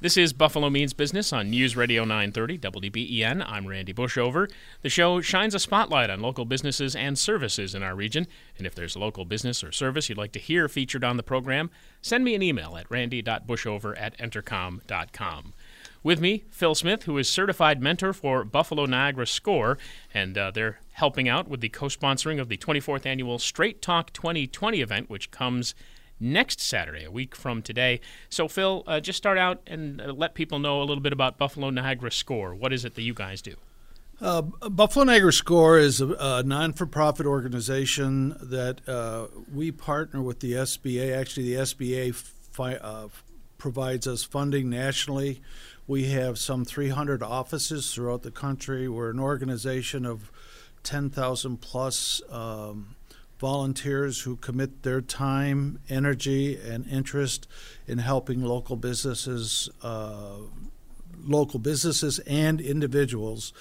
This is Buffalo Means Business on News Radio 930 WBEN. I'm Randy Bushover. The show shines a spotlight on local businesses and services in our region. And if there's a local business or service you'd like to hear featured on the program, send me an email at randy.bushover at entercom.com. With me, Phil Smith, who is certified mentor for Buffalo Niagara Score, and uh, they're helping out with the co sponsoring of the 24th annual Straight Talk 2020 event, which comes next Saturday, a week from today. So, Phil, uh, just start out and uh, let people know a little bit about Buffalo Niagara Score. What is it that you guys do? Uh, Buffalo Niagara Score is a, a non for profit organization that uh, we partner with the SBA. Actually, the SBA fi- uh, provides us funding nationally. We have some 300 offices throughout the country. We're an organization of 10,000 plus um, volunteers who commit their time, energy, and interest in helping local businesses, uh, local businesses and individuals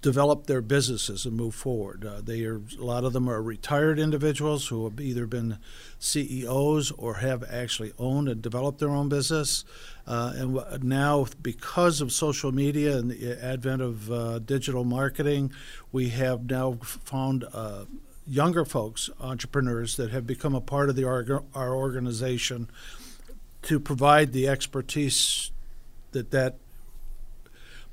develop their businesses and move forward. Uh, they are a lot of them are retired individuals who have either been CEOs or have actually owned and developed their own business. Uh, and now, because of social media and the advent of uh, digital marketing, we have now found uh, younger folks, entrepreneurs that have become a part of the our, our organization to provide the expertise that that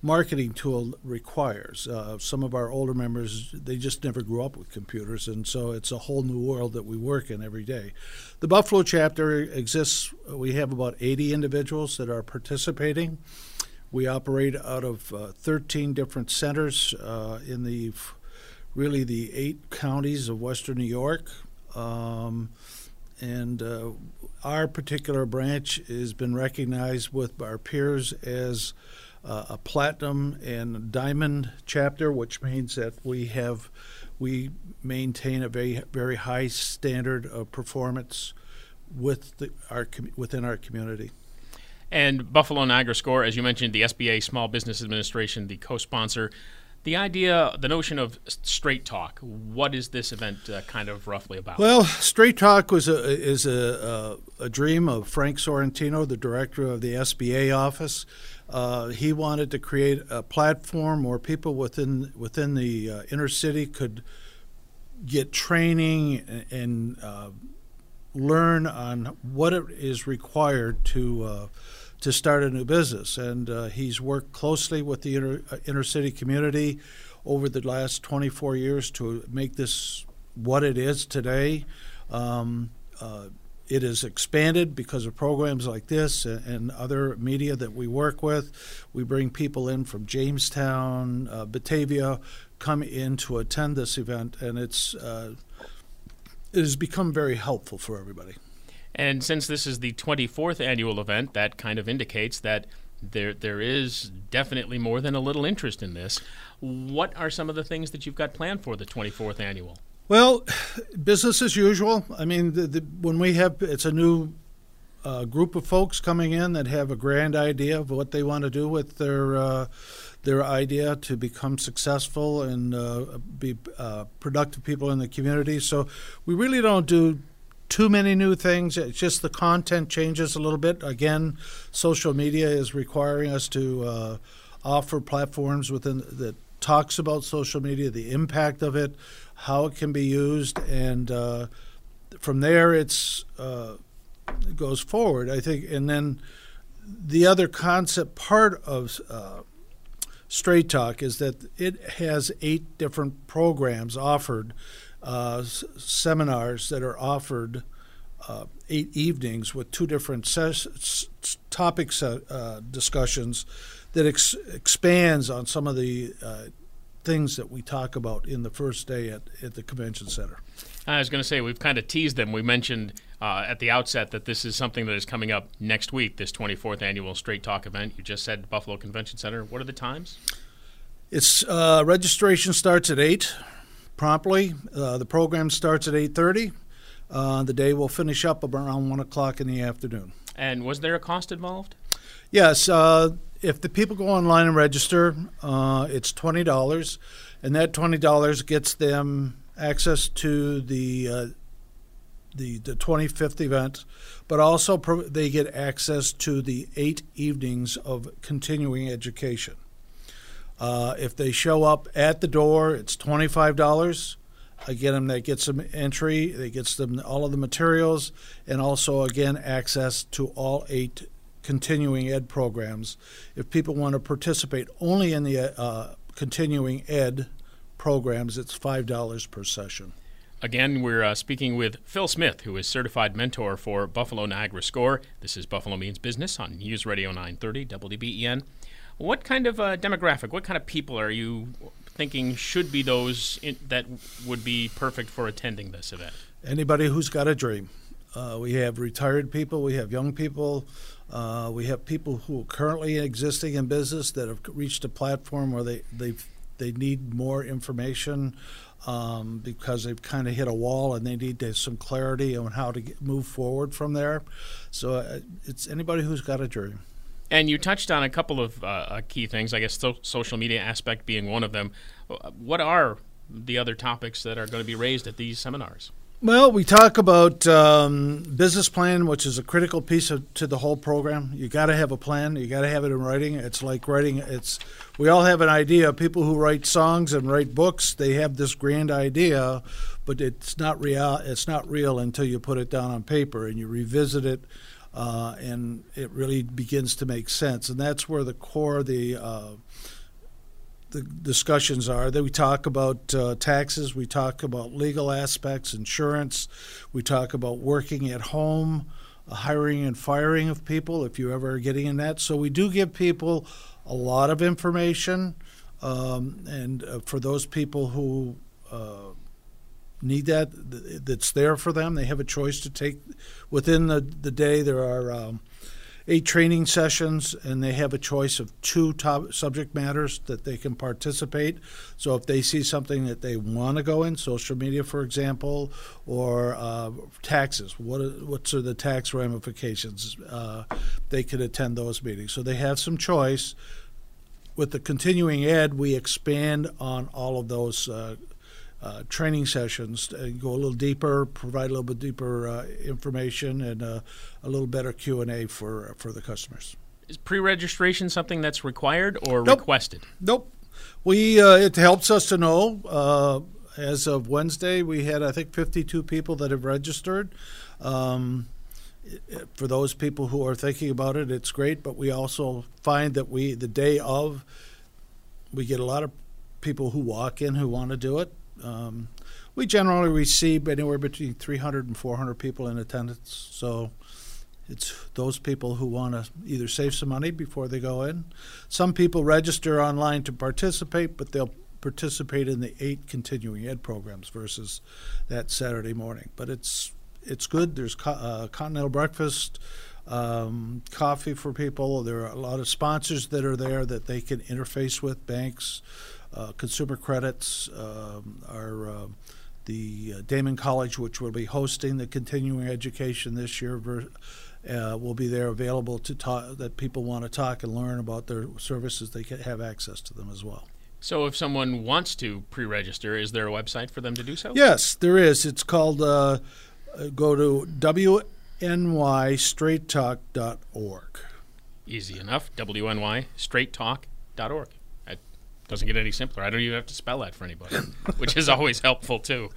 marketing tool requires. Uh, some of our older members, they just never grew up with computers, and so it's a whole new world that we work in every day. The Buffalo chapter exists, we have about 80 individuals that are participating. We operate out of uh, 13 different centers uh, in the really the eight counties of western New York. Um, and uh, our particular branch has been recognized with our peers as uh, a platinum and diamond chapter, which means that we have we maintain a very very high standard of performance with the, our within our community. And Buffalo Niagara Score, as you mentioned, the SBA Small Business Administration, the co-sponsor. The idea, the notion of straight talk. What is this event uh, kind of roughly about? Well, straight talk was a is a, a, a dream of Frank Sorrentino, the director of the SBA office. Uh, he wanted to create a platform where people within within the uh, inner city could get training and, and uh, learn on what it is required to uh, to start a new business. And uh, he's worked closely with the inner, uh, inner city community over the last 24 years to make this what it is today. Um, uh, it is expanded because of programs like this and, and, other media that we work with. We bring people in from Jamestown, uh, Batavia, come in to attend this event, and it's uh, it has become very helpful for everybody. And since this is the 24th annual event, that kind of indicates that there there is definitely more than a little interest in this. What are some of the things that you've got planned for the 24th annual? Well, business as usual. I mean, the, the, when we have it's a new uh, group of folks coming in that have a grand idea of what they want to do with their uh, their idea to become successful and uh, be uh, productive people in the community. So we really don't do too many new things. It's just the content changes a little bit. Again, social media is requiring us to uh, offer platforms within that talks about social media, the impact of it, how it can be used, and uh, from there it's uh, it goes forward. I think, and then the other concept part of uh, Straight Talk is that it has eight different programs offered uh, seminars that are offered uh, eight evenings with two different ses- topics uh, discussions that ex- expands on some of the uh, things that we talk about in the first day at, at the convention center. I was going to say we've kind of teased them. We mentioned uh, at the outset that this is something that is coming up next week, this 24th annual Straight Talk event. You just said Buffalo Convention Center. What are the times? It's uh, registration starts at eight promptly. Uh, the program starts at eight thirty. Uh, the day will finish up around one o'clock in the afternoon. And was there a cost involved? Yes. Uh, if the people go online and register, uh, it's twenty dollars, and that twenty dollars gets them access to the uh, the the 25th event, but also pro- they get access to the eight evenings of continuing education. Uh, if they show up at the door, it's twenty five dollars. Again, that gets them entry. That gets them all of the materials, and also again access to all eight continuing ed programs. If people want to participate only in the uh, continuing ed programs, it's five dollars per session. Again, we're uh, speaking with Phil Smith, who is certified mentor for Buffalo Niagara Score. This is Buffalo Means Business on News Radio 930 WBEN. What kind of uh, demographic, what kind of people are you thinking should be those in, that would be perfect for attending this event? Anybody who's got a dream. Uh, we have retired people, we have young people, uh, we have people who are currently existing in business that have reached a platform where they they they need more information um, because they've kind of hit a wall and they need some clarity on how to get, move forward from there. So uh, it's anybody who's got a dream. And you touched on a couple of uh, uh key things, I guess so- social media aspect being one of them. What are the other topics that are going to be raised at these seminars? Well, we talk about um, business plan, which is a critical piece of, to the whole program. You got to have a plan. You got to have it in writing. It's like writing. It's we all have an idea. People who write songs and write books, they have this grand idea, but it's not real. It's not real until you put it down on paper and you revisit it, uh, and it really begins to make sense. And that's where the core, the uh, the discussions are. That we talk about uh, taxes, we talk about legal aspects, insurance, we talk about working at home, uh, hiring and firing of people if you ever are getting in that. So we do give people a lot of information, um, and uh, for those people who uh, need that, that's there for them. They have a choice to take within the, the day. There are um, eight training sessions, and they have a choice of two top subject matters that they can participate. So if they see something that they want to go in, social media, for example, or uh, taxes, what what's are the tax ramifications? Uh, they could attend those meetings. So they have some choice. With the continuing ed, we expand on all of those. Uh, uh, training sessions and go a little deeper, provide a little bit deeper uh, information and uh, a little better Q and A for for the customers. Is pre-registration something that's required or nope. requested? Nope. We uh, it helps us to know. Uh, as of Wednesday, we had I think 52 people that have registered. Um, for those people who are thinking about it, it's great. But we also find that we the day of, we get a lot of people who walk in who want to do it um, we generally receive anywhere between 300 and 400 people in attendance. So it's those people who want to either save some money before they go in. Some people register online to participate, but they'll participate in the eight continuing ed programs versus that Saturday morning. But it's it's good. There's co- uh, continental breakfast, um, coffee for people. There are a lot of sponsors that are there that they can interface with banks consumer credits, um, our uh, the uh, Daemen College, which will be hosting the continuing education this year, uh, will be there available to talk that people want to talk and learn about their services. They can have access to them as well. So, if someone wants to pre-register, is there a website for them to do so? Yes, there is. It's called uh, go to wnYstraighttalk.org. Easy enough. wnYstraighttalk.org doesn't get any simpler. I don't even have to spell that for anybody, which is always helpful too.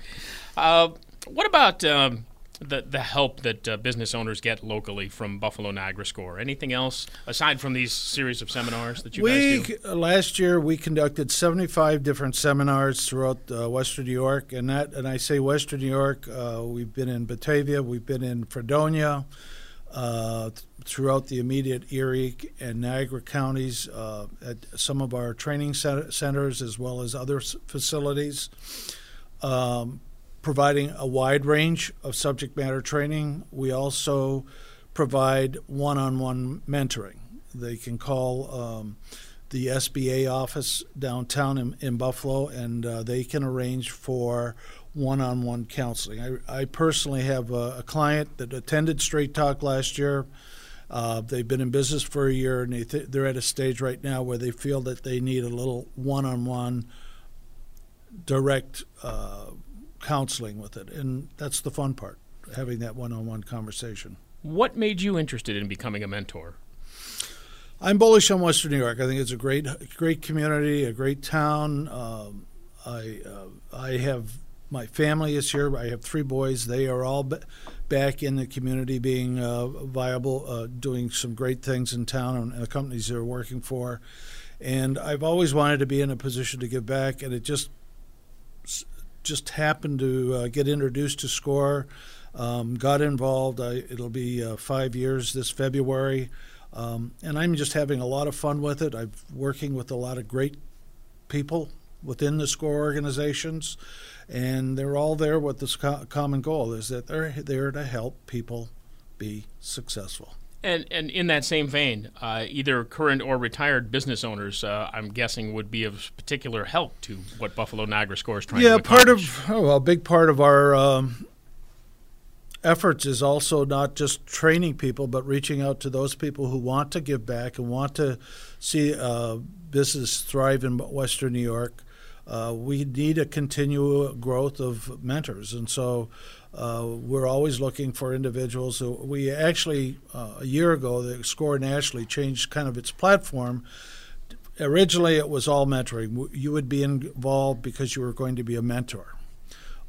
Uh, what about um, the the help that uh, business owners get locally from Buffalo Niagara Score? Anything else aside from these series of seminars that you we, guys do? Last year, we conducted 75 different seminars throughout uh, Western New York, and that and I say Western New York. Uh, we've been in Batavia, we've been in Fredonia. Uh, throughout the immediate Erie and Niagara counties uh, at some of our training centers as well as other facilities. Um, providing a wide range of subject matter training. We also provide one on one mentoring. They can call um, the SBA office downtown in, in Buffalo and uh, they can arrange for one on one counseling. I, I, personally have a, a, client that attended Straight Talk last year. Uh, they've been in business for a year and they th- they're at a stage right now where they feel that they need a little one on one direct uh, counseling with it, and that's the fun part, having that one-on-one conversation. What made you interested in becoming a mentor? I'm bullish on Western New York. I think it's a great, great community, a great town. Um, I, uh, I have my family is here. I have three boys. They are all b- back in the community, being uh, viable, uh, doing some great things in town and, and the companies they're working for. And I've always wanted to be in a position to give back, and it just just happened to uh, get introduced to SCORE, um, got involved. I, it'll be uh, five years this February, um, and I'm just having a lot of fun with it. I'm working with a lot of great people within the SCORE organizations, and they're all there with this co- common goal: is that they're there to help people be successful. And and in that same vein, uh, either current or retired business owners, uh, I'm guessing, would be of particular help to what Buffalo Niagara Score is trying yeah, to accomplish. part of oh, well, a big part of our um, efforts is also not just training people, but reaching out to those people who want to give back and want to see uh, business thrive in Western New York. Uh, we need a continual growth of mentors, and so uh, we're always looking for individuals. Who, we actually, uh, a year ago, the SCORE nationally changed kind of its platform. Originally, it was all mentoring. You would be involved because you were going to be a mentor.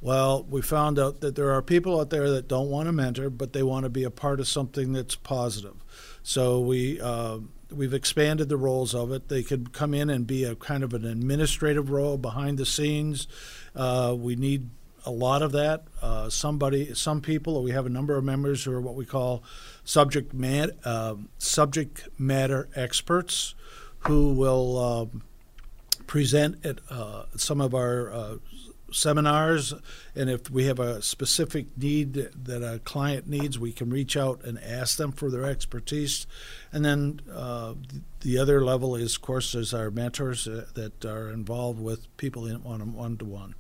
Well, we found out that there are people out there that don't want to mentor, but they want to be a part of something that's positive. So we uh, we've expanded the roles of it. They could come in and be a kind of an administrative role behind the scenes. Uh, we need a lot of that. Uh, somebody, some people, we have a number of members who are what we call subject mat, uh, subject matter experts, who will um, present at uh, some of our uh, seminars. And if we have a specific need that a client needs, we can reach out and ask them for their expertise. And then uh, the other level is, of course, is our mentors uh, that are involved with people in one to one.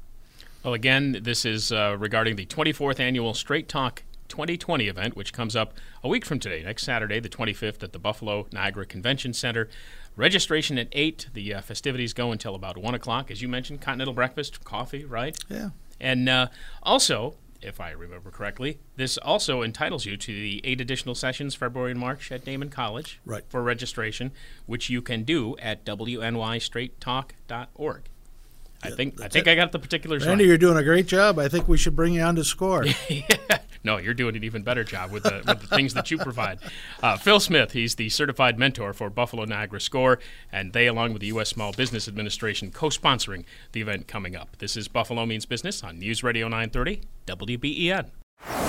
Well, again, this is uh, regarding the 24th annual Straight Talk 2020 event, which comes up a week from today, next Saturday, the 25th, at the Buffalo Niagara Convention Center. Registration at 8. The uh, festivities go until about 1 o'clock. As you mentioned, continental breakfast, coffee, right? Yeah. And uh, also, if I remember correctly, this also entitles you to the eight additional sessions February and March at Daemen College right. for registration, which you can do at wnystraighttalk.org. I think I think it. I got the particulars Randy, right. you're doing a great job. I think we should bring you on to score. yeah. No, you're doing an even better job with the, with the things that you provide. Uh, Phil Smith, he's the certified mentor for Buffalo Niagara Score, and they, along with the U.S. Small Business Administration, co-sponsoring the event coming up. This is Buffalo Means Business on News Radio 930 WBEN.